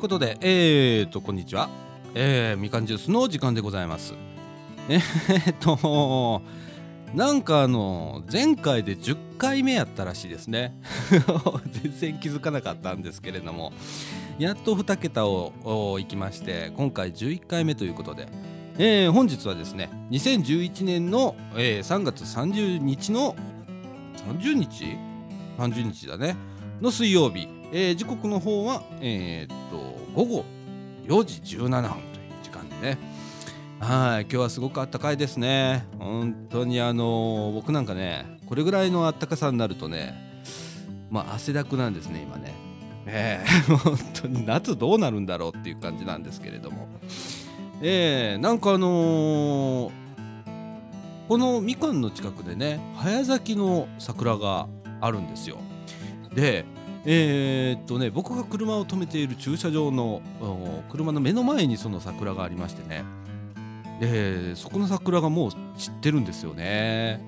いうことでえーとこんにちは。えー、みかんジュースの時間でございます。えー、っとなんかあの前回で10回目やったらしいですね。全然気づかなかったんですけれども。やっと2桁をいきまして今回11回目ということで、えー、本日はですね2011年の、えー、3月30日の30日 ?30 日だね。の水曜日、えー、時刻の方は、えー、っと午後4時17分という時間でね。はい今日はすごくあったかいですね。本当にあの僕なんかねこれぐらいのあったかさになるとねまあ汗だくなんですね今ね。えー、本当に夏どうなるんだろうっていう感じなんですけれども。えー、なんかあのー、このみかんの近くでね早咲きの桜があるんですよ。でえー、っとね僕が車を止めている駐車場の車の目の前にその桜がありましてね。でそこの桜がもう散ってるんですよね。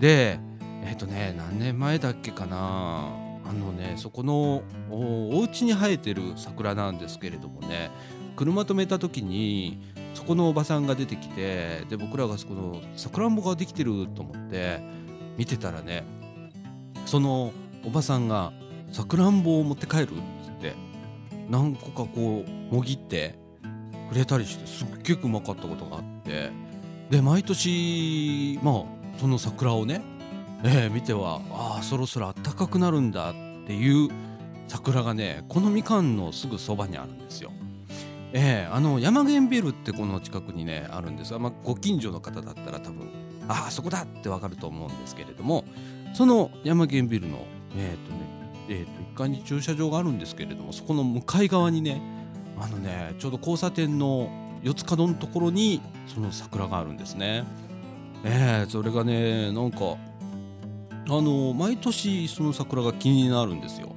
でえー、っとね何年前だっけかな。あのねそこのお家に生えてる桜なんですけれどもね車止めた時にそこのおばさんが出てきてで僕らがそこのさくらんぼができてると思って見てたらねそのおばさんがさくらんぼを持って帰るっつって何個かこうもぎってくれたりしてすっげえうまかったことがあってで毎年まあその桜をね、えー、見てはああそろそろ暖かくなるんだっていう桜がねこのみかんのすぐそばにあるんですよ。えー、あの山源ビルってこの近くにねあるんですが、まあ、ご近所の方だったら多分ああそこだってわかると思うんですけれどもその山源ビルの、えーとねえー、と1階に駐車場があるんですけれどもそこの向かい側にねあのねちょうど交差点の四つ角のところにその桜があるんですね。えー、それがねなんかあの毎年その桜が気になるんですよ。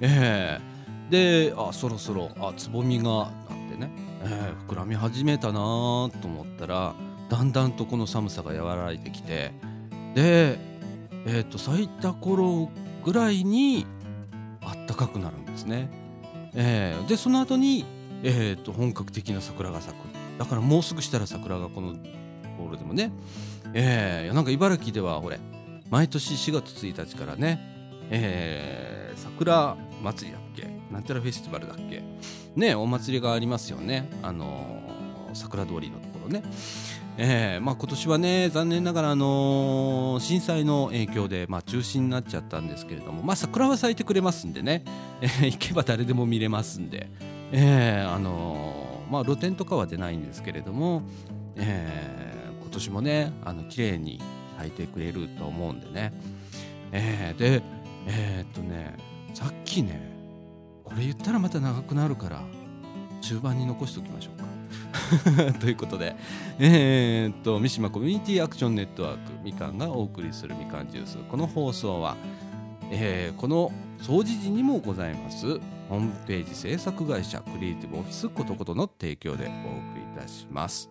えー、であそろそろあつぼみがあってね、えー、膨らみ始めたなと思ったらだんだんとこの寒さが和らいできてで、えーと咲いた頃ぐらいにあったかくなるんですね。えー、でその後に、えーと、本格的な桜が咲く。だからもうすぐしたら桜がこのホールでもね、えー、なんか茨城ではこれ毎年4月1日からね、えー、桜祭りだっけ？なんちゃらフェスティバルだっけ？ねお祭りがありますよね。あのー、桜通りのところね。えーまあ、今年はね残念ながら、あのー、震災の影響で、まあ、中止になっちゃったんですけれども、まあ、桜は咲いてくれますんでね、えー、行けば誰でも見れますんで、えーあのーまあ、露店とかは出ないんですけれども、えー、今年もねあの綺麗に咲いてくれると思うんでね、えー、でえー、っとねさっきねこれ言ったらまた長くなるから中盤に残しておきましょう。ということで、えー、っと三島コミュニティアクションネットワークみかんがお送りするみかんジュースこの放送は、えー、この掃除時にもございますホームページ制作会社クリエイティブオフィスことことの提供でお送りいたします。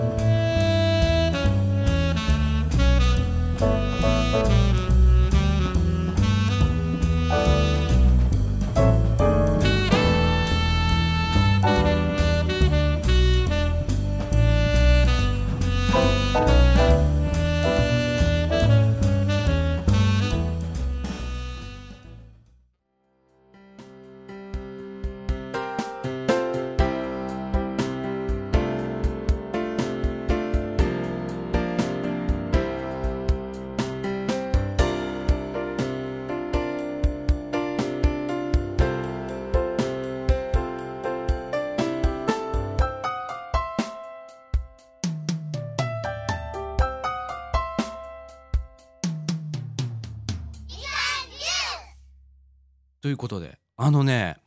ということであのね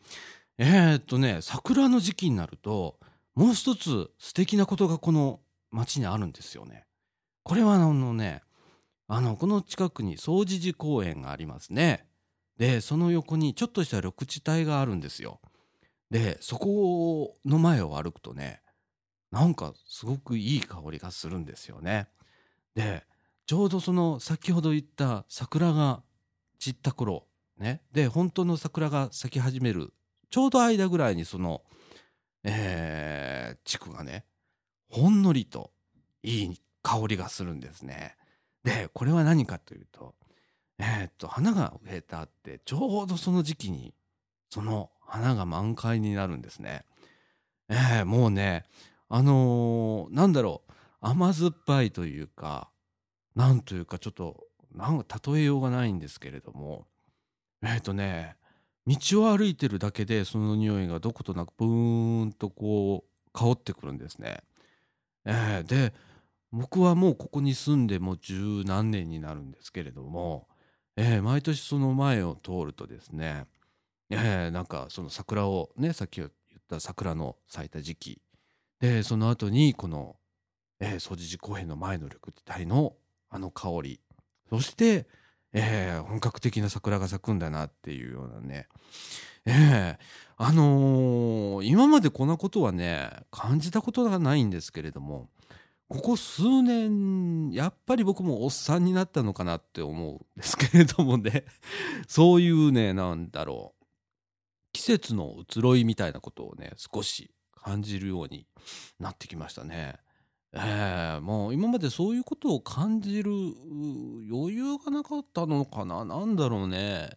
えー、っとね桜の時期になるともう一つ素敵なことがこの町にあるんですよね。これはあのねあのこの近くに総持寺公園がありますね。でその横にちょっとした緑地帯があるんですよ。でそこの前を歩くとねなんかすごくいい香りがするんですよね。でちょうどその先ほど言った桜が散った頃ねで本当の桜が咲き始めるちょうど間ぐらいにその、えー、地区がねほんのりといい香りがするんですね。でこれは何かというとえー、っと花が植えてあってちょうどその時期にその花が満開になるんですね。えー、もうねあのー、なんだろう甘酸っぱいというかなんというかちょっとなんか例えようがないんですけれどもえっ、とね道を歩いてるだけでその匂いがどことなくブーンとこう香ってくるんですね。えー、で僕はもうここに住んでもう十何年になるんですけれども、えー、毎年その前を通るとですね、えー、なんかその桜をねさっき言った桜の咲いた時期でその後にこの、えー、総持寺公園の前の緑地帯のあの香りそして、えー、本格的な桜が咲くんだなっていうようなねええあのー、今までこんなことはね感じたことがないんですけれどもここ数年やっぱり僕もおっさんになったのかなって思うんですけれどもねそういうねなんだろう季節の移ろいみたいなことをね少し感じるようになってきましたね。えー、もう今までそういうことを感じる余裕がなかったのかななんだろうね。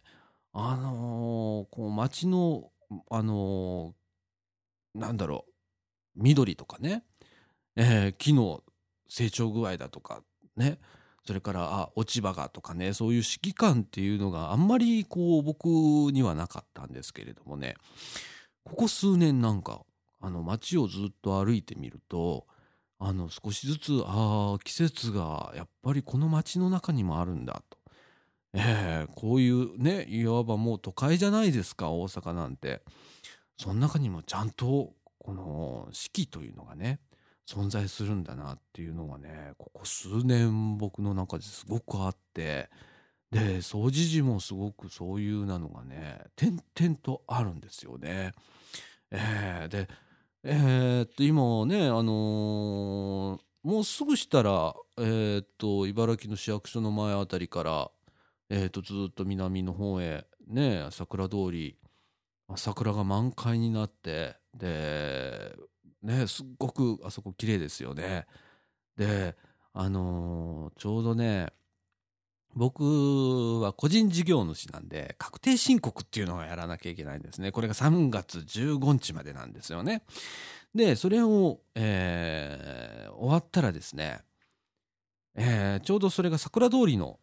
あのー、こう街のあのー、なんだろう緑とかね、えー、木の成長具合だとかね。それからあ落ち葉がとかね。そういう指揮感っていうのがあんまりこう僕にはなかったんですけれどもね。ここ数年なんかあの街をずっと歩いてみるとあの少しずつああ季節がやっぱりこの街の中にもあるんだと、えー、こういうねいわばもう都会じゃないですか大阪なんて。その中にもちゃんとこの四季というのがね存在するんだなっていうのがねここ数年僕の中ですごくあって。で掃除時もすごくそういうなのがね点々とあるんですよね。えー、でえー、っと今ねあのー、もうすぐしたらえー、っと茨城の市役所の前あたりからえっとずっと南の方へね桜通り桜が満開になってでねすっごくあそこ綺麗ですよね。であのー、ちょうどね僕は個人事業主なんで確定申告っていうのをやらなきゃいけないんですね。これが3月15日までなんですよね。でそれを、えー、終わったらですね、えー、ちょうどそれが桜通りの、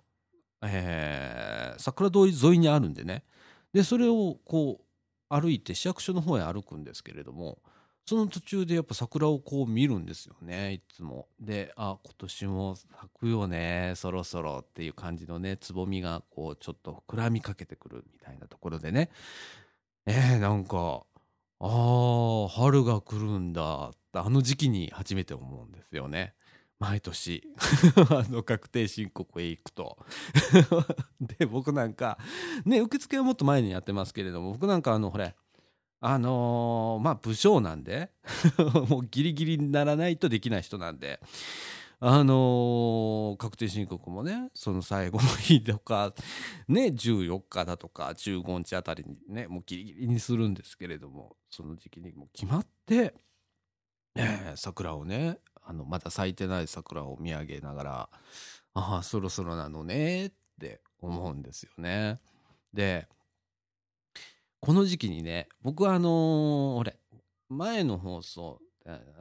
えー、桜通り沿いにあるんでね。でそれをこう歩いて市役所の方へ歩くんですけれどもその途中でやっぱ桜をこう見るんですよねいつも。であ今年も咲くよねそろそろっていう感じのねつぼみがこうちょっと膨らみかけてくるみたいなところでねえー、なんかああ春が来るんだってあの時期に初めて思うんですよね。毎年 あの確定申告へ行くと で僕なんかね受付はもっと前にやってますけれども僕なんかあのほれあのー、まあ武将なんで もうギリギリにならないとできない人なんであのー、確定申告もねその最後の日とかね14日だとか15日あたりにねもうギリギリにするんですけれどもその時期にもう決まって、えー、桜をねあのまだ咲いてない桜を見上げながらああそろそろなのねって思うんですよね。でこの時期にね僕はあのー、俺前の放送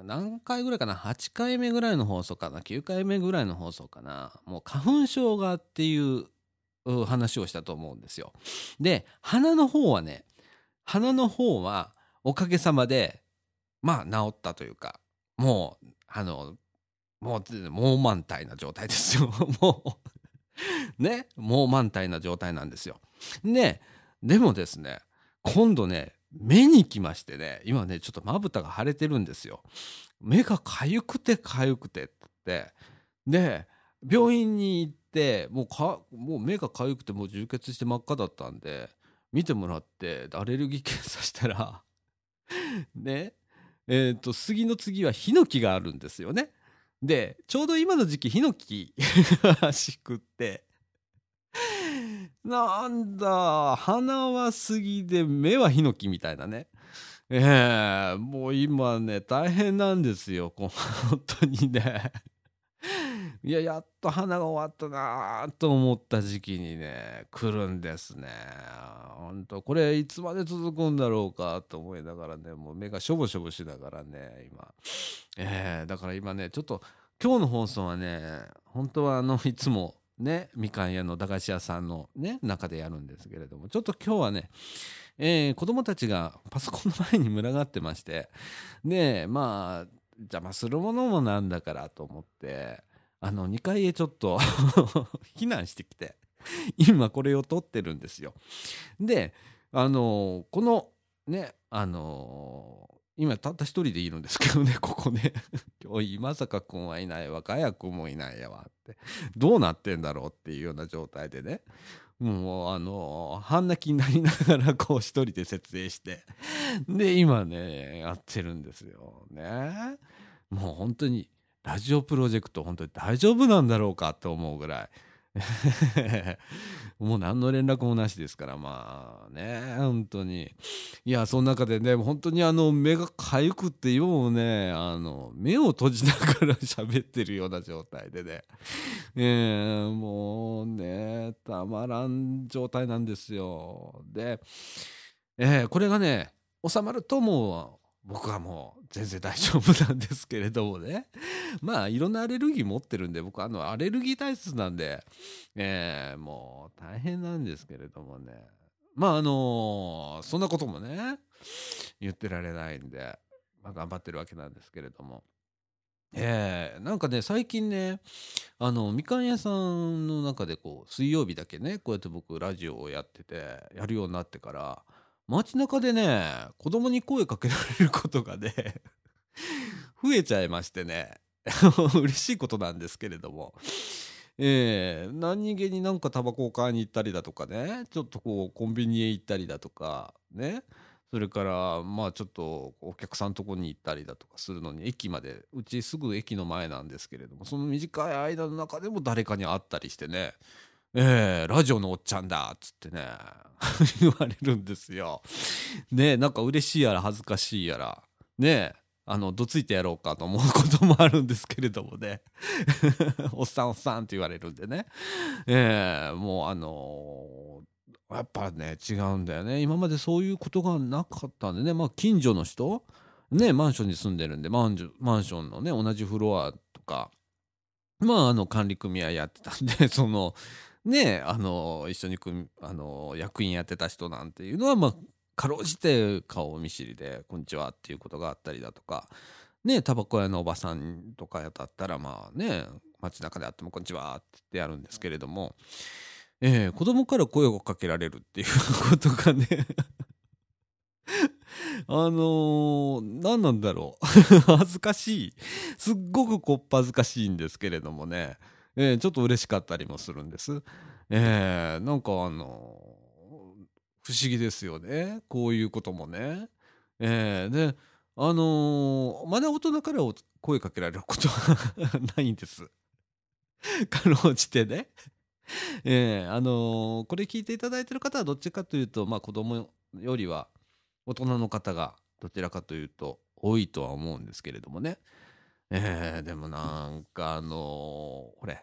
何回ぐらいかな？8回目ぐらいの放送かな？9回目ぐらいの放送かな？もう花粉症がっていう話をしたと思うんですよ。で鼻の方はね鼻の方はおかげさまでまあ治ったというかもうあのもうもう満体な状態ですよ もうねもう満体な状態なんですよ。ででもですね今度ね目に来ましてね今ねちょっとまぶたが腫れてるんですよ。目が痒くて痒くてってで病院に行ってもうかもう目が痒くてもう充血して真っ赤だったんで見てもらってアレルギー検査したら ねえっ、と杉の次はヒノキがあるんですよね。でちょうど今の時期ヒノキらしくってなんだ鼻は杉で目はヒノキみたいなね。ええもう今ね大変なんですよ本当にね。いややっと花が終わったなと思った時期にね来るんですね。本当これいつまで続くんだろうかと思いながらねもう目がしょぼしょぼしながらね今。えー、だから今ねちょっと今日の放送はね本当はあのいつもねみかん屋の駄菓子屋さんのね中でやるんですけれどもちょっと今日はねえー、子供たちがパソコンの前に群がってましてでまあ邪魔するものもなんだからと思ってあの2階へちょっと 避難してきて今これを撮ってるんですよ。であのこのねあの今たった一人でいるんですけどね ここね。今日今坂君はいないわかや君もいないやわって。どうなってんだろうっていうような状態でね。もうあの半泣きになりながら こう一人で設営して。で今ねやってるんですよね。もう本当にラジオプロジェクト本当に大丈夫なんだろうかって思うぐらい。もう何の連絡もなしですからまあね本当に。いやその中でね本当にあの目がかゆくってようねあの目を閉じながら 喋ってるような状態でね。えー、もうねたまらん状態なんですよ。で、えー、これがね収まるともう僕はもう全然大丈夫なんですけれどもね まあいろんなアレルギー持ってるんで僕あのアレルギー体質なんで、え、もう大変なんですけれどもねまああの、そんなこともね言ってられないんで、ま、頑張ってるわけなんですけれども。えー、なんかね最近ねあのみかん屋さんの中でこう水曜日だけねこうやって僕ラジオをやっててやるようになってから街中でね子供に声かけられることがね 増えちゃいましてね。嬉しいことなんですけれども。えー、何気になんかタバコを買いに行ったりだとかねちょっとこうコンビニへ行ったりだとかね。それからまあちょっとお客さんとこに行ったりだとかするのに駅までうちすぐ駅の前なんですけれどもその短い間の中でも誰かに会ったりしてね。えー、ラジオのおっちゃんだっつってね。言われるんですよ。ねなんか嬉しいやら恥ずかしいやら。ねあのどついてやろうかと思うこともあるんですけれどもね。おっさんおっさんって言われるんでね、えー、もうあのー、やっぱね違うんだよね。今までそういうことがなかったんでね。まあ近所の人？ねマンションに住んでるんでマンマンションのね同じフロアとか。まああの管理組合やってたんでそのねあの一緒にあの役員やってた人なんていうのはまあかろうじて顔見知りで「こんにちは」っていうことがあったりだとかねタバコ屋のおばさんとかやったらまあね街中であっても「こんにちは」って言ってやるんですけれども、えー、子供から声をかけられるっていうことがね あのー、何なんだろう。恥ずかしい。すっごくこっぱずかしいんですけれどもね。えー、ちょっと嬉しかったりもするんです。えー、なんかあの不思議ですよねこういうこともね。えー、であのー、まだ大人から声かけられることはないんです。かろうじてね。えー、あのー、これ聞いていただいてる方はどっちかというと、まあ、子供よりは大人の方がどちらかというと多いとは思うんですけれどもね。えー、でもなんかあのー、これ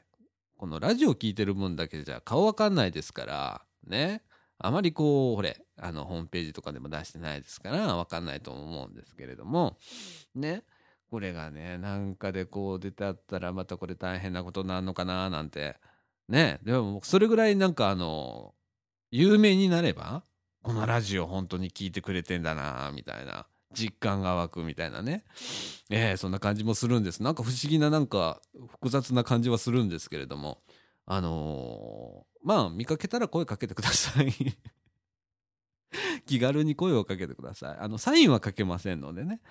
このラジオ聞いてる分だけじゃ顔わかんないですからね。あまりこうほれあのホームページとかでも出してないですからわかんないと思うんですけれどもね。これがねなんかでこう出てあったらまたこれ大変なことになるのかななんてね。でもそれぐらいなんかあの有名になればこのラジオ本当に聞いてくれてんだなみたいな。実感が湧くみたいなね、えー、そんな感じもするんですなんか不思議ななんか複雑な感じはするんですけれどもあのー、まあ見かけたら声かけてください気軽に声をかけてください。あの、サインはかけませんのでね。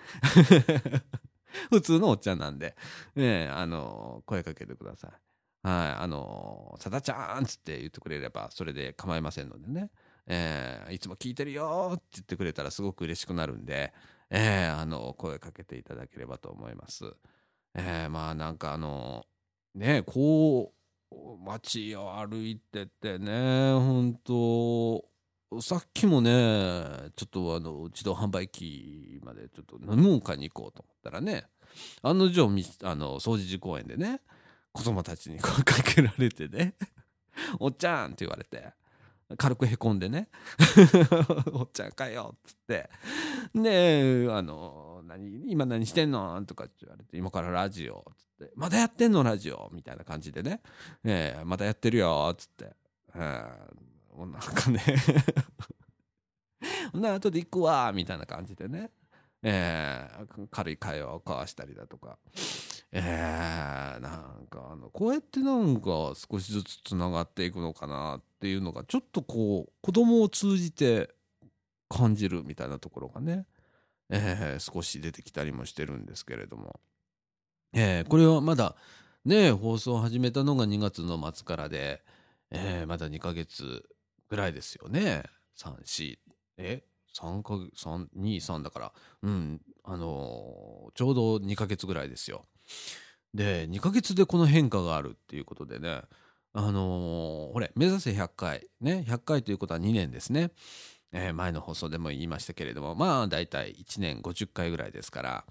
普通のおっちゃんなんで、ね、あの、声かけてください。はい、あの、さだちゃんっつって言ってくれれば、それで構いませんのでね。えー、いつも聞いてるよって言ってくれたらすごく嬉しくなるんで、えー、あの、声かけていただければと思います。えー、まあなんかあの、ね、こう、街を歩いててね、本当さっきもね、ちょっとあの、自動販売機までちょっと飲み物買いに行こうと思ったらね、案の定、あの、掃除時公園でね、子供たちに声かけられてね、おっちゃんって言われて、軽くへこんでね。おっちゃんかよっつって。であの何今何してんの？とかって言われて今からラジオっつって。まだやってんのラジオみたいな感じでね、えー、まだやってるよっつって、えー、なんかね。な後で行くわみたいな感じでね、えー、軽い会話を交わしたりだとか。えー、なんかあのこうやってなんか少しずつつながっていくのかなっていうのがちょっとこう子供を通じて感じるみたいなところがね、えー、少し出てきたりもしてるんですけれども、えー、これはまだね放送を始めたのが2月の末からで、えー、まだ2ヶ月ぐらいですよね。34え？3か月323だから。うん。あのー、ちょうど2ヶ月ぐらいですよ。で2ヶ月でこの変化があるっていうことでねあのー、ほれ目指せ100回ね100回ということは2年ですね、えー、前の放送でも言いましたけれどもまあ大体1年50回ぐらいですから、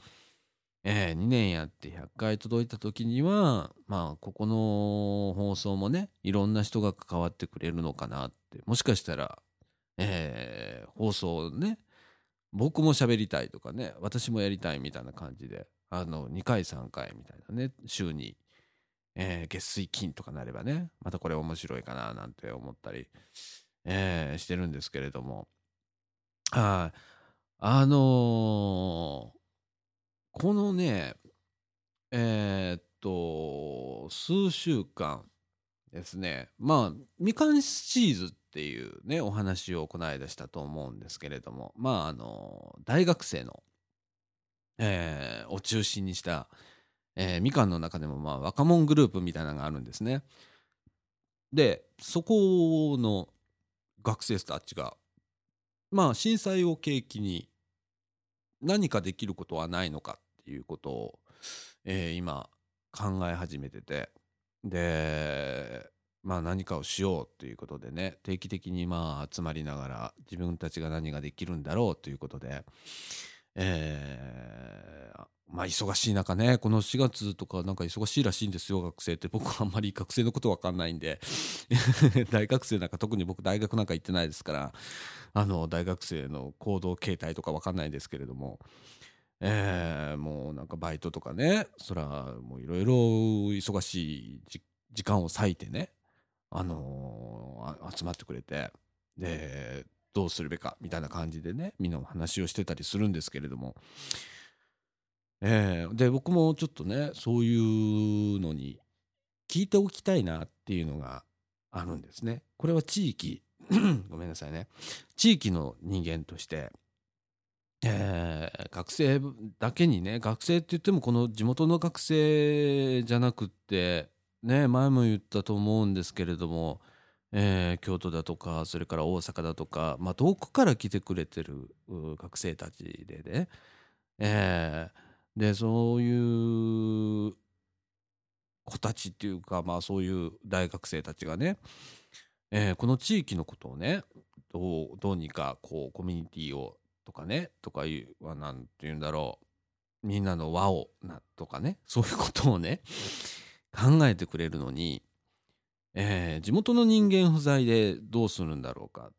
えー、2年やって100回届いた時にはまあここの放送もねいろんな人が関わってくれるのかなって。もしかしたら、えー、放送ね僕も喋りたいとかね私もやりたいみたいな感じで。あの2回3回みたいなね週に、えー、月水金とかなればねまたこれ面白いかななんて思ったり、えー、してるんですけれども。はい。あのー、このねえー、っと数週間ですね。まあみかんチーズっていうねお話をこの間したと思うんですけれども。まああの大学生のえー、を中心にした、えー、みかんの中でもまあ若者グループみたいなのがあるんですね。でそこの学生たちがまあ震災を契機に何かできることはないのかっていうことを、えー、今考え始めててでまあ何かをしようということでね定期的にまあ集まりながら自分たちが何ができるんだろうということで、えー、まあ忙しい中ね、この4月とかなんか忙しいらしいんですよ、学生って。僕はあんまり学生のことわかんないんで。大学生なんか特に僕大学なんか行ってないですから、あの、大学生の行動形態とかわかんないですけれども、えー、もうなんかバイトとかね、そらもういろいろ忙しい時間を割いてね、あのー、集まってくれて、で、どうするべかみたいな感じでねみんな話をしてたりするんですけれども、えー、で僕もちょっとねそういうのに聞いておきたいなっていうのがあるんですね。これは地域 ごめんなさいね。地域の人間として、えー、学生だけにね学生って言ってもこの地元の学生じゃなくってね前も言ったと思うんですけれどもえー、京都だとかそれから大阪だとか、まあ、遠くから来てくれてる学生たちでね、えー、でそういう子たちっていうか、まあ、そういう大学生たちがね、えー、この地域のことをねどうどうにかこうコミュニティをとかねとかいうは何て言うんだろうみんなの輪をなとかねそういうことをね考えてくれるのにえー、地元の人間不在でどうするんだろうかっ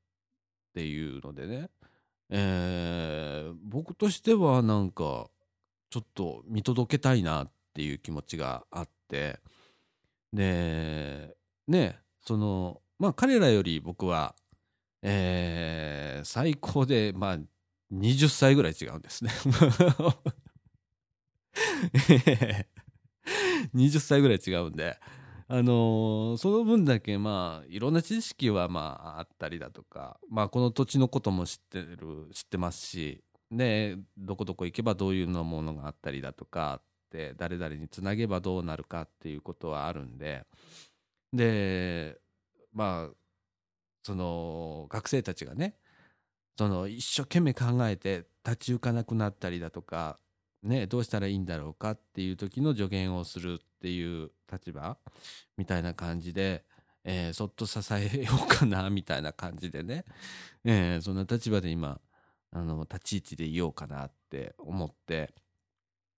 ていうのでね、えー、僕としてはなんかちょっと見届けたいなっていう気持ちがあって。でねそのまあ彼らより僕は、えー、最高でまあ20歳ぐらい違うんですね。20歳ぐらい違うんで。あのその分だけまあいろんな知識はまああったりだとか、まあ、この土地のことも知ってる知ってますしでどこどこ行けばどういうのものがあったりだとかって誰々につなげばどうなるかっていうことはあるんででまあその学生たちがねその一生懸命考えて立ち行かなくなったりだとか、ね、どうしたらいいんだろうかっていう時の助言をするっていう立場みたいな感じで、えーそっと支えようかなみたいな感じでね、えーそんな立場で今あの立ち位置でいようかなって思って、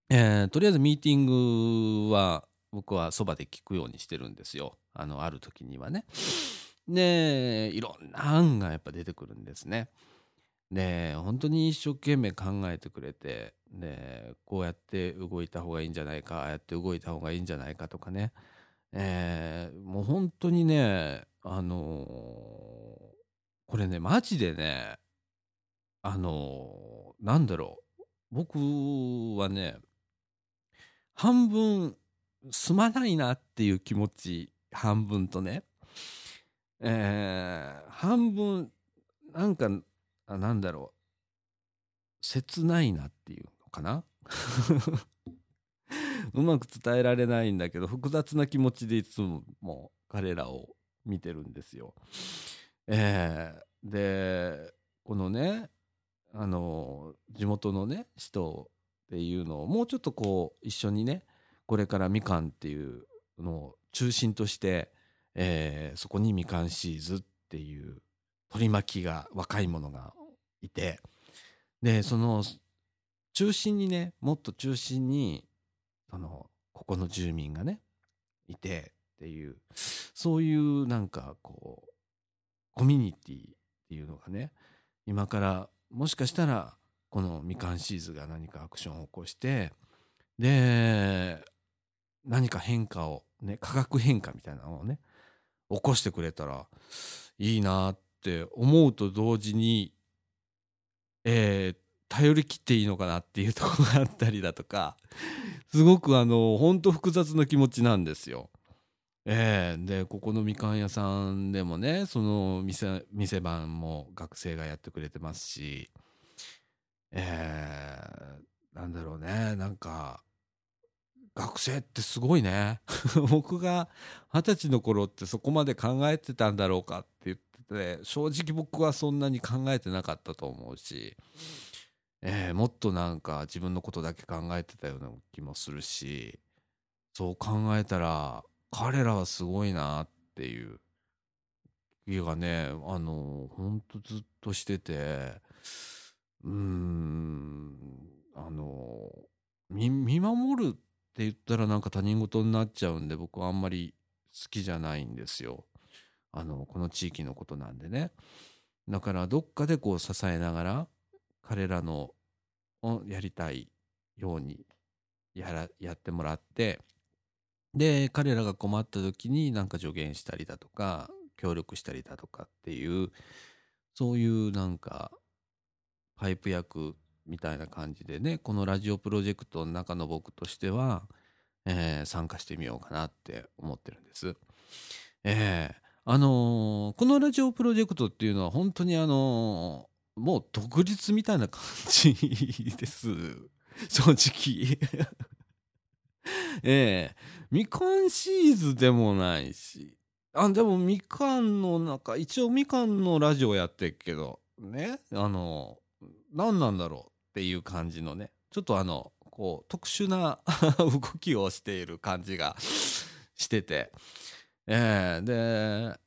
えーとりあえずミーティングは僕はそばで聞くようにしてるんですよあのある時にはね。でいろんな案がやっぱ出てくるんですね。で本当に一生懸命考えてくれてでこうやって動いた方がいいんじゃないかああやって動いた方がいいんじゃないかとかね、えーもう本当にねあのーこれねマジでねあのーなんだろう。僕はね半分すまないなっていう気持ち半分とね。えー半分なんかあなんだろう。切ないなっていうのかな？うまく伝えられないんだけど複雑な気持ちでいつも彼らを見てるんですよ。えーでこのねあの地元のね人っていうのをもうちょっとこう一緒にねこれからみかんっていうのを中心として、えーそこにみかんシーズっていう取り巻きが若い者がいて。でその中心にねもっと中心にそのここの住民がねいてっていうそういうなんかこうコミュニティっていうのがね今からもしかしたらこのみかんシーズが何かアクションを起こしてで何か変化をね化学変化みたいなのをね起こしてくれたらいいなって思うと同時に、えー頼り切っていいのかなっていうところがあったりだとかすごくあの本当複雑な気持ちなんですよ。えーでここのみかん屋さんでもねその店店番も学生がやってくれてますしえーなんだろうねなんか学生ってすごいね 僕が二十歳の頃ってそこまで考えてたんだろうかって言ってて正直僕はそんなに考えてなかったと思うし、えーもっとなんか自分のことだけ考えてたような気もするしそう考えたら彼らはすごいなっていう気がねあのほんとずっとしててうーんあのみ見守るって言ったらなんか他人事になっちゃうんで僕はあんまり好きじゃないんですよ。あのこの地域のことなんでね。だからどっかでこう支えながら彼らのをやりたいようにやらやってもらってで彼らが困った時になんか助言したりだとか協力したりだとかっていうそういうなんかパイプ役みたいな感じでねこのラジオプロジェクトの中の僕としては、えー参加してみようかなって思ってるんです。えーあのーこのラジオプロジェクトっていうのは本当にあのーもう独立みたいな感じです。正直。ええ。みかんシーズでもないし。あでもみかんの中一応みかんのラジオやってっけど。ね。あの何なんだろうっていう感じのね。ちょっとあのこう特殊な 動きをしている感じがしてて。ええで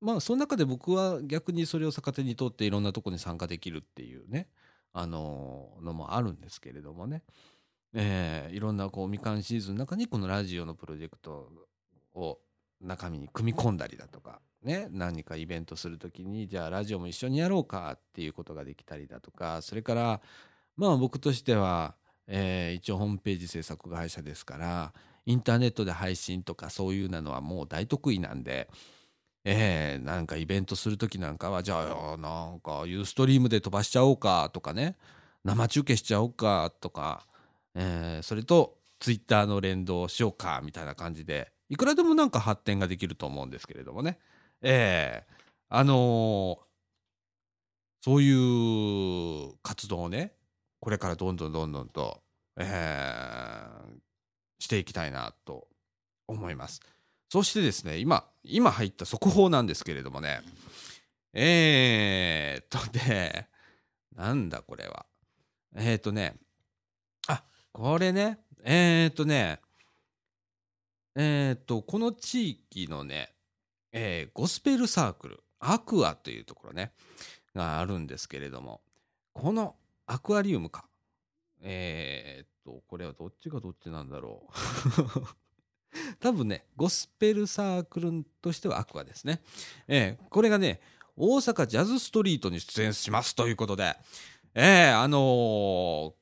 まあその中で僕は逆にそれを逆手にとっていろんなとこに参加できるっていうねあののもあるんですけれどもね。えーいろんなこうみかんシーズンの中にこのラジオのプロジェクトを中身に組み込んだりだとかね何かイベントする時にじゃあラジオも一緒にやろうかっていうことができたりだとかそれからまあ僕としては、えー一応ホームページ制作会社ですからインターネットで配信とかそういうのはもう大得意なんで。えーなんかイベントする時なんかはじゃあなんかユーストリームで飛ばしちゃおうかとかね生中継しちゃおうかとかえーそれとツイッターの連動しようかみたいな感じでいくらでもなんか発展ができると思うんですけれどもね。ええあのーそういう活動をね、これからどんどんどんどんと、えーしていきたいなと思います。そしてですね、今、今入った速報なんですけれどもね、えー、っとね、なんだこれは。えー、っとね、あ、これね、えー、っとね、えー、っと、この地域のね、えーゴスペルサークル、アクアというところね、があるんですけれども、このアクアリウムか。えー、っと、これはどっちがどっちなんだろう。多分ね、ゴスペルサークルとしてはアクアですね。えーこれがね、大阪ジャズストリートに出演しますということで、えーあのー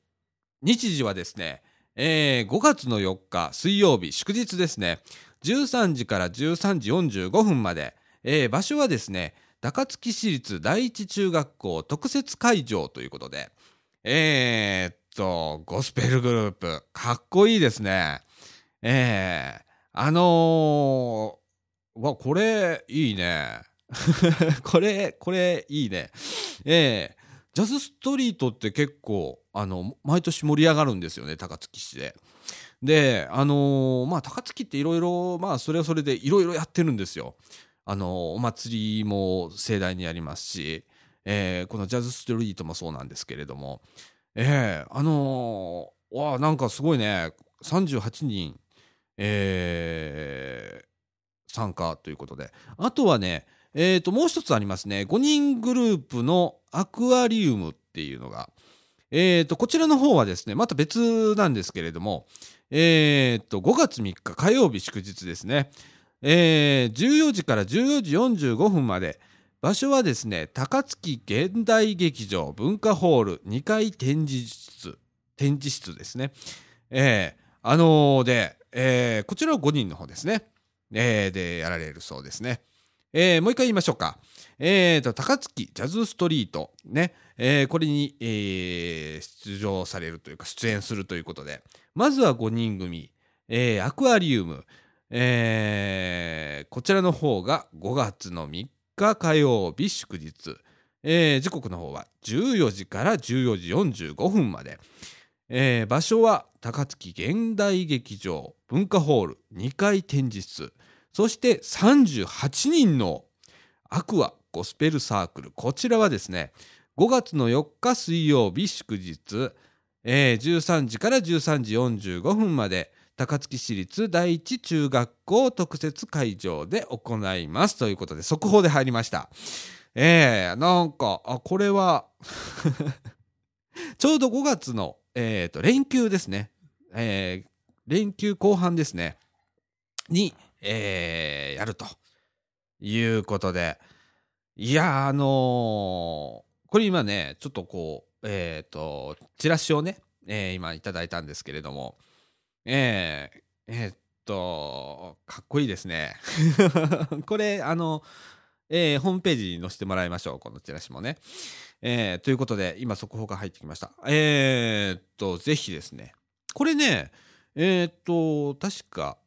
日時はですね、えー5月の4日水曜日祝日ですね13時から13時45分まで、えー場所はですね高槻市立第一中学校特設会場ということでえーっとゴスペルグループ。かっこいいですね。えーあのーわこれいいね。これこれいいね。えージャズストリートって結構あの毎年盛り上がるんですよね高槻市で。であのまあ高槻っていろいろまあそれはそれでいろいろやってるんですよ。あのお祭りも盛大にやりますし、えーこのジャズストリートもそうなんですけれども。えーあのーわあなんかすごいね。38人、えー参加ということで。あとはねえー、ともう一つありますね。5人グループのアクアリウムっていうのが、えー、とこちらの方はですねまた別なんですけれども、えー、と5月3日火曜日祝日ですね、えー14時から14時45分まで場所はですね高槻現代劇場文化ホール2階展示室展示室ですね。えーあのーで、えーこちらは5人の方ですね、えーでやられるそうですね。えーもう一回言いましょうか。えーと、高槻ジャズストリート、ね、えーこれに、えー出場されるというか、出演するということで、まずは5人組、えーアクアリウム、えーこちらの方が5月の3日火曜日祝日、えー時刻の方は14時から14時45分まで、えー場所は高槻現代劇場文化ホール2階展示室。そして38人のアクアゴスペルサークル。こちらはですね5月の4日水曜日祝日、えー13時から13時45分まで。高槻市立第一中学校特設会場で行います。ということで速報で入りました。えー、なんかあこれは ちょうど5月の、えー、と連休ですね、えー連休後半ですね。に、えーやるということで。いやーあのーこれ今ねちょっとこうえっ、とチラシをね、えー今いただいたんですけれども。えーえーっとかっこいいですね。これあのえーホームページに載せてもらいましょう。このチラシもね、えーということで今速報が入ってきました。えーっとぜひですね。これねえーっと確か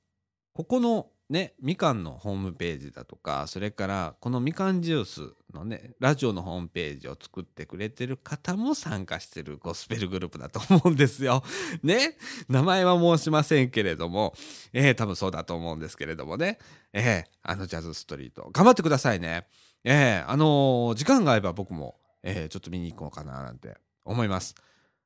ここのねみかんのホームページだとかそれからこのみかんジュースのねラジオのホームページを作ってくれてる方も参加してるゴスペルグループだと思うんですよ。ね名前は申しませんけれども、えー、多分そうだと思うんですけれどもね、えー、あのジャズストリート頑張ってくださいね。えー、あのー時間が合えば僕も、えーちょっと見に行こうかななんて思います。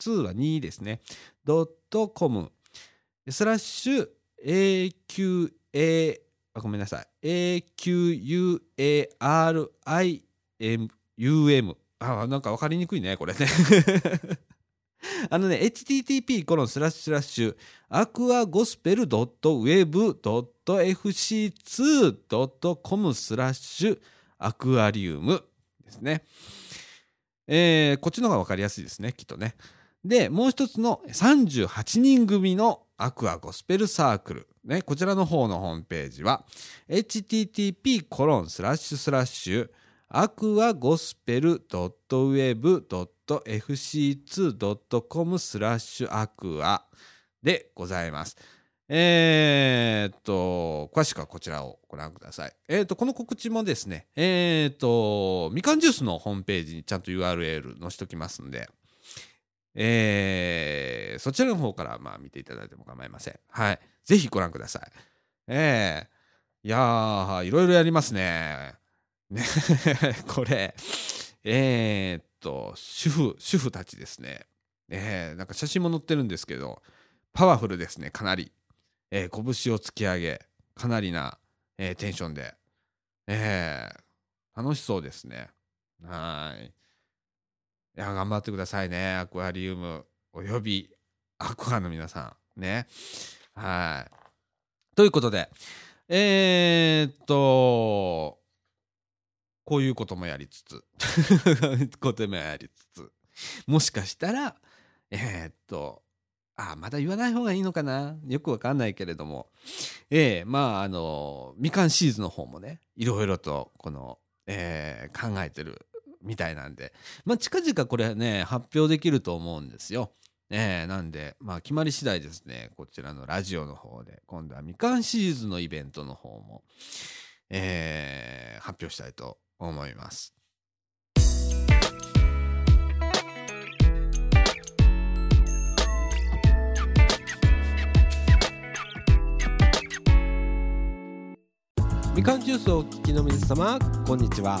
2は2ですね。ドットコムスラッシュ AQA あごめんなさい AQUARIUM あなんか分かりにくいねこれね あのね http コロンスラッシュスラッシュアクアゴスペルドットウェブドット www.fc2.com スラッシュアクアリウムですね。えー、こっちの方が分かりやすいですね、きっとね。で、もう一つの38人組のアクアゴスペルサークル。ね、こちらの方のホームページは、http コロンスラッシュスラッシュアクアゴスペル .web.fc2.com スラッシュアクアでございます。えー、っと、詳しくはこちらをご覧ください。えー、っと、この告知もですね、えー、っと、みかんジュースのホームページにちゃんと URL 載せときますんで、えー、そちらの方からまあ見ていただいても構いません。はい。ぜひご覧ください。えー、いやー、いろいろやりますね。ね、これ、えー、っと、主婦、主婦たちですね。えー、なんか写真も載ってるんですけど、パワフルですね、かなり。えー、拳を突き上げ、かなりな、えー、テンションで、えー、楽しそうですね。はい。いや、頑張ってくださいね。アクアリウム、および、アクアの皆さん。ね。はい。ということで、えー、っと、こういうこともやりつつ、こともやりつつ、もしかしたら、えー、っと、あまだ言わない方がいいのかなよくわかんないけれども。ええー、まあ、あの、みかんシーズンの方もね、いろいろと、この、えー、考えてるみたいなんで、まあ、近々これね、発表できると思うんですよ。えー、なんで、まあ、決まり次第ですね、こちらのラジオの方で、今度はみかんシリーズのイベントの方も、えー、発表したいと思います。みかんジュースをお聞きの皆様こんにちは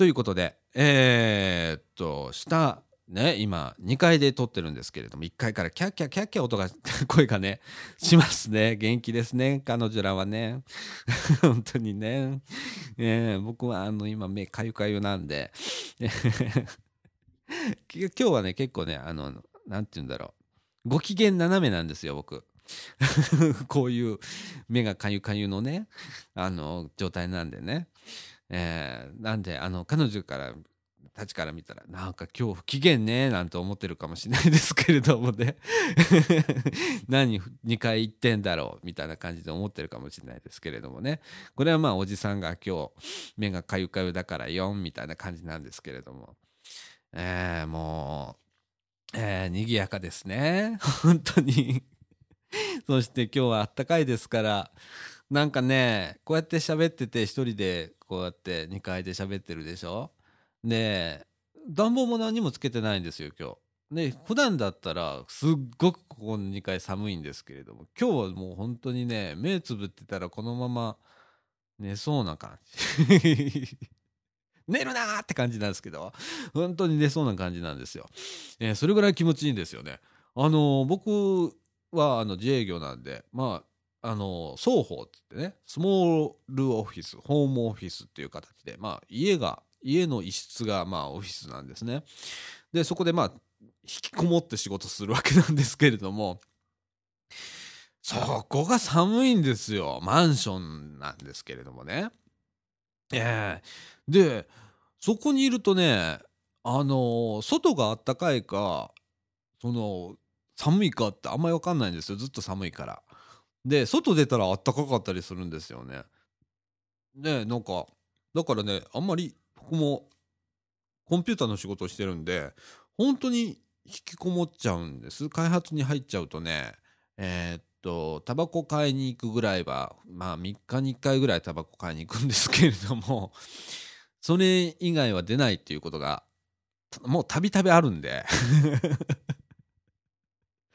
ということで、えー、っと、下、ね、今、2階で撮ってるんですけれども、1階からキャッキャッキャッキャ音が、声がね、しますね。元気ですね、彼女らはね。本当にね。えー、僕は、あの、今、目かゆかゆなんで、今日はね、結構ね、あの、なんて言うんだろう。ご機嫌斜めなんですよ、僕。こういう目がかゆかゆのね、あの、状態なんでね。えー、なんであの彼女からたちから見たらなんか今日不機嫌ねなんて思ってるかもしれないですけれどもね。何2回行ってんだろうみたいな感じで思ってるかもしれないですけれどもね。これはまあおじさんが今日目がかゆかゆだからよみたいな感じなんですけれども。えー、もう、えー、賑やかですね。本当に。そして今日はあったかいですからなんかねこうやって喋ってて一人でこうやって2階で喋ってるでしょ？で暖房も何もつけてないんですよ今日。で普段だったらすっごくここの2階寒いんですけれども今日はもう本当にね目つぶってたらこのまま寝そうな感じ。寝るなーって感じなんですけど本当に寝そうな感じなんですよ、えー、それぐらい気持ちいいんですよね。あのー、僕はあの自営業なんでまああの双方って言ってねスモールオフィスホームオフィスっていう形で、まあ、家が家の一室がまあオフィスなんですね。でそこでまあ引きこもって仕事するわけなんですけれどもそこが寒いんですよ。マンションなんですけれどもね。ええ。ー、でそこにいるとねあの外があったかいかその寒いかってあんまり分かんないんですよ。ずっと寒いから。で外出たらあったかかったりするんですよね。でなんかだからねあんまり僕もコンピューターの仕事をしてるんで本当に引きこもっちゃうんです。開発に入っちゃうとねえーっとタバコ買いに行くぐらいはまあ3日に1回ぐらいタバコ買いに行くんですけれどもそれ以外は出ないっていうことがもうたびたびあるんで。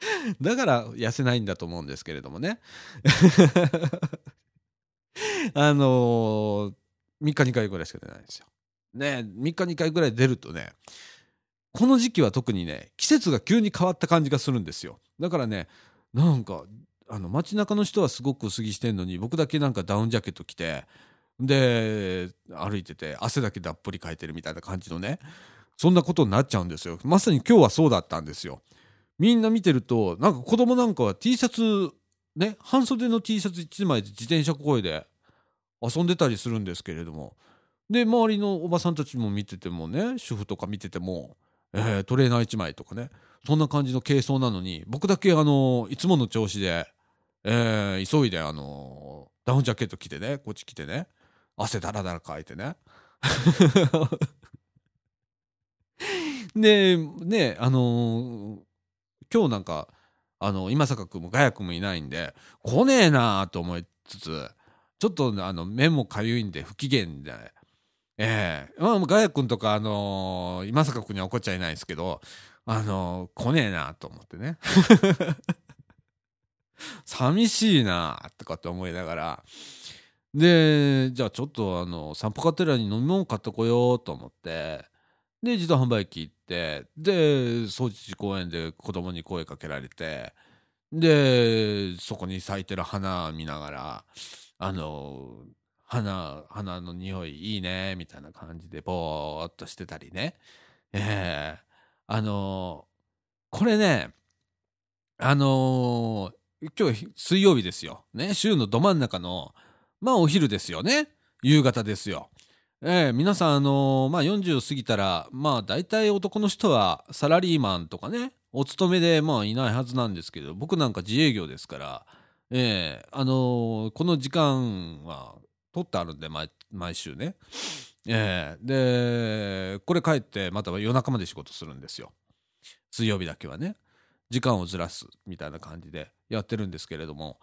だから痩せないんだと思うんですけれどもね。あのー、3日2回ぐらいしか出ないんですよ。ね3日2回ぐらい出るとねこの時期は特にね季節が急に変わった感じがするんですよ。だからねなんかあの街中の人はすごく薄着してんのに僕だけなんかダウンジャケット着てで歩いてて汗だけだっぷりかいてるみたいな感じのねそんなことになっちゃうんですよ。まさに今日はそうだったんですよ。みんな見てるとなんか子供なんかは T シャツね半袖の T シャツ1枚で自転車こいで遊んでたりするんですけれども。で周りのおばさんたちも見ててもね主婦とか見てても、えー、トレーナー1枚とかねそんな感じの軽装なのに僕だけあのいつもの調子で、えー、急いであのダウンジャケット着てねこっち着てね汗だらだらかいてね。でねあの、今日なんかあの今坂君もガヤ君もいないんで来ねえなーと思いつつちょっとあの目もかゆいんで不機嫌でええー、まあ、ガヤ君とか、あのー、今坂君には怒っちゃいないですけど、あのー、来ねえなと思ってね。寂しいなとかって思いながら。で、じゃあちょっとあの、散歩カテラに飲み物買ってこようと思って、で、自動販売機行って、で、総知事公園で子供に声かけられて、で、そこに咲いてる花見ながら、あの花花の匂いいいねみたいな感じでぼーっとしてたりね。ええ。ー、あの、これねあの、今日水曜日ですよ。ね週のど真ん中のまあお昼ですよね。夕方ですよ。ええ、皆さんあのまあ40過ぎたらまあ大体男の人はサラリーマンとかねお勤めでまあいないはずなんですけど僕なんか自営業ですからええあのこの時間は取ってあるんで毎毎週ね。えー、でこれ帰ってまた夜中まで仕事するんですよ。水曜日だけはね。時間をずらすみたいな感じでやってるんですけれども。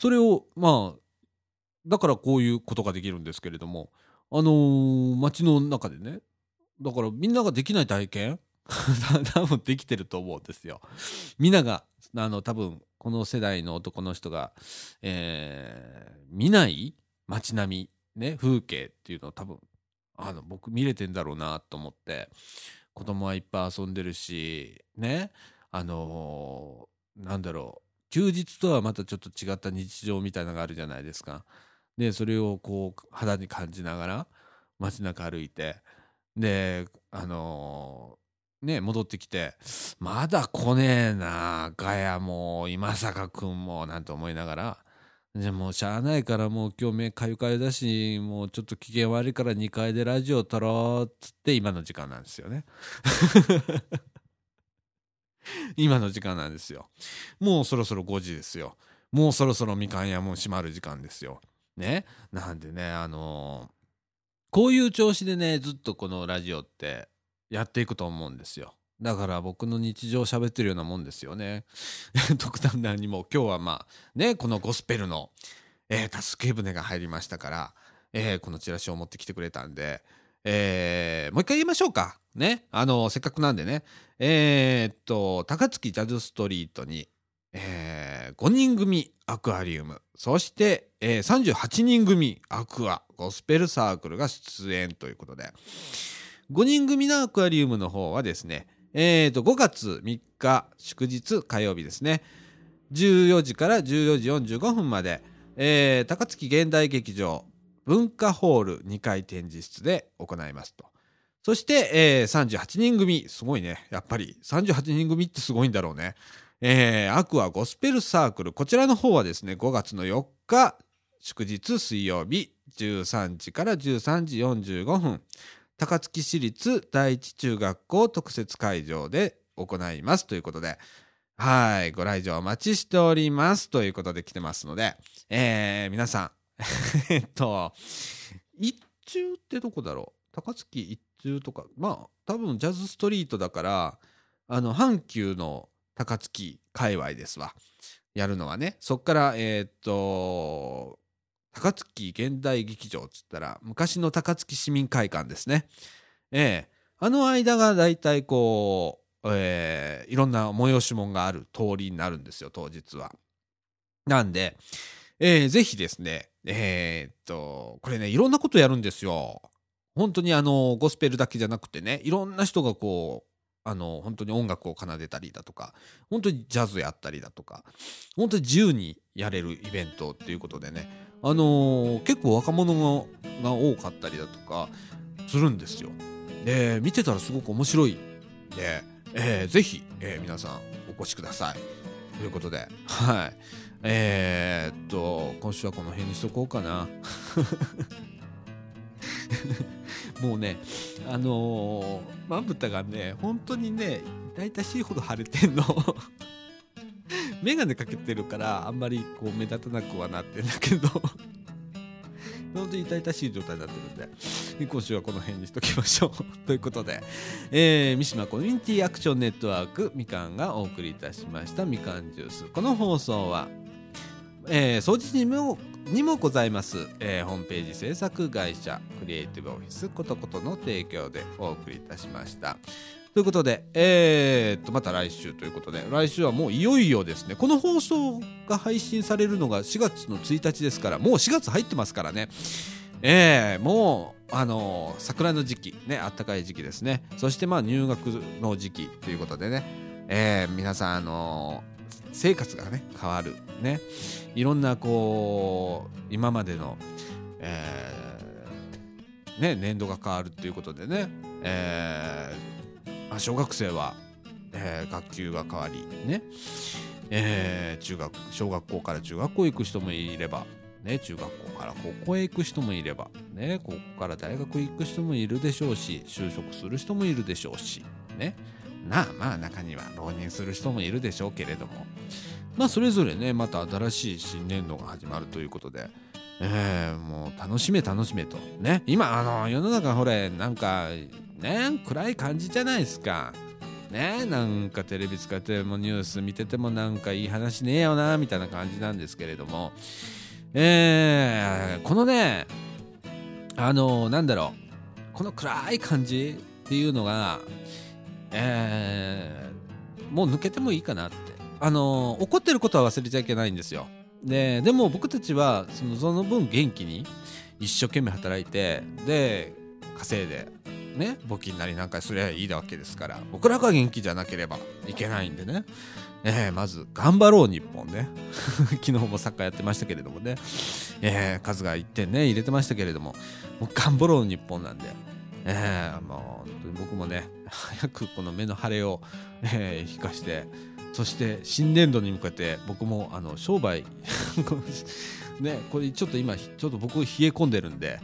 それをまあだからこういうことができるんですけれどもあのー、街の中でね。だからみんなができない体験？多分できてると思うんですよ。みんながあの多分この世代の男の人が、えー、見ない街並み、ね、風景っていうのを多分あの僕見れてんだろうなと思って。子供はいっぱい遊んでるしね。あのー、なんだろう。休日とはまたちょっと違った日常みたいなのがあるじゃないですか。でそれをこう肌に感じながら街中歩いてであのー、ね戻ってきてまだ来ねえなガヤも今坂君もなんて思いながらじゃあもうしゃあないからもう今日目かゆかゆだしもうちょっと機嫌悪いから2階でラジオ撮ろうっつって今の時間なんですよね。今の時間なんですよ。もうそろそろ5時ですよ。もうそろそろみかん屋も閉まる時間ですよ。ねなんでねあのー、こういう調子でねずっとこのラジオってやっていくと思うんですよだから僕の日常喋ってるようなもんですよね。特段何も今日はまあねこのゴスペルの、えー、助け舟が入りましたから、えー、このチラシを持ってきてくれたんで、えー、もう一回言いましょうか。ね。あのせっかくなんでね。えー、っと高槻ジャズストリートに、えー、5人組アクアリウム。そして、えー、38人組アクアゴスペルサークルが出演ということで。5人組のアクアリウムの方はですねえー、と5月3日祝日火曜日ですね。14時から14時45分まで、えー、高槻現代劇場文化ホール2階展示室で行いますと。そして、えー、38人組。すごいね。やっぱり38人組ってすごいんだろうね。えー、アクアゴスペルサークル。こちらの方はですね5月の4日祝日水曜日13時から13時45分高槻市立第一中学校特設会場で行います。ということで、はいご来場お待ちしております。ということで来てますので、えー、皆さん えっと一中ってどこだろう？高槻一中とかまあ多分ジャズストリートだからあの阪急の高槻界隈ですわ。やるのはね。そっからえー、っと高槻現代劇場っつったら昔の高槻市民会館ですね。ええ。あの間がだいたいこう、えー、いろんな催し物がある通りになるんですよ当日は。なんで、えー、ぜひですねえー、っとこれねいろんなことやるんですよ。本当にあのゴスペルだけじゃなくてねいろんな人がこうあの本当に音楽を奏でたりだとか本当にジャズやったりだとか本当に自由にやれるイベントっていうことでねあのー、結構若者が多かったりだとかするんですよ。で見てたらすごく面白いで、えー、ぜひ、えー、皆さんお越しください。ということではいえー、っと今週はこの辺にしとこうかな。もうねあのー、まぶたがね本当にね痛々しいほど腫れてんの。眼鏡かけてるからあんまりこう目立たなくはなってんだけど。本当に痛々しい状態になってるんで。今週はこの辺にしときましょう。ということで、えー、三島コミュニティアクションネットワークみかんがお送りいたしました。みかんジュース。この放送はえー、掃除にもにもございます、えー、ホームページ制作会社クリエイティブオフィスことことの提供でお送りいたしました。ということで、えー、っとまた来週ということで来週はもういよいよですね。この放送が配信されるのが4月の1日ですからもう4月入ってますからね。えー、もうあのー、桜の時期ねあったかい時期ですね。そしてまあ入学の時期ということでね、えー、皆さんあの生活がね変わる。ね。いろんなこう今までの、えー、ね、年度が変わるっていうことでね、えー、小学生は、えー、学級が変わりね、えー、中学小学校から中学校行く人もいれば、ね、中学校から高校へ行く人もいれば、ね、高校から大学行く人もいるでしょうし就職する人もいるでしょうしね。なあまあ中には浪人する人もいるでしょうけれども。まあそれぞれねまた新しい新年度が始まるということで、えー、もう楽しめ楽しめと。ね。今あの世の中ほれなんかね暗い感じじゃないですか。ねなんかテレビ使ってもニュース見ててもなんかいい話ねえよなみたいな感じなんですけれども。えー、このねあのなんだろう。この暗い感じっていうのがえー、もう抜けてもいいかなって。あの怒ってることは忘れちゃいけないんですよ。ででも僕たちはそのその分元気に一生懸命働いてで稼いでね募金なりなんかすりゃいいわけですから僕らが元気じゃなければいけないんでね、えー、まず頑張ろう日本ね。昨日もサッカーやってましたけれどもね、えー、数が1点ね入れてましたけれどももう頑張ろう日本なんで、えー、もう僕もね早くこの目の腫れを、えー、引かしてそして新年度に向けて僕もあの商売 ねこれちょっと今ちょっと僕冷え込んでるんで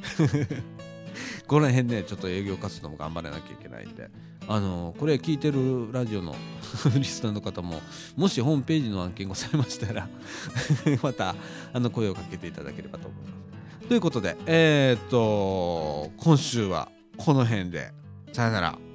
この辺ねちょっと営業活動も頑張らなきゃいけないんであのこれ聞いてるラジオの リスナーの方ももしホームページの案件ございましたらまたあの声をかけていただければと思います。ということでえー、っと今週はこの辺でさよなら。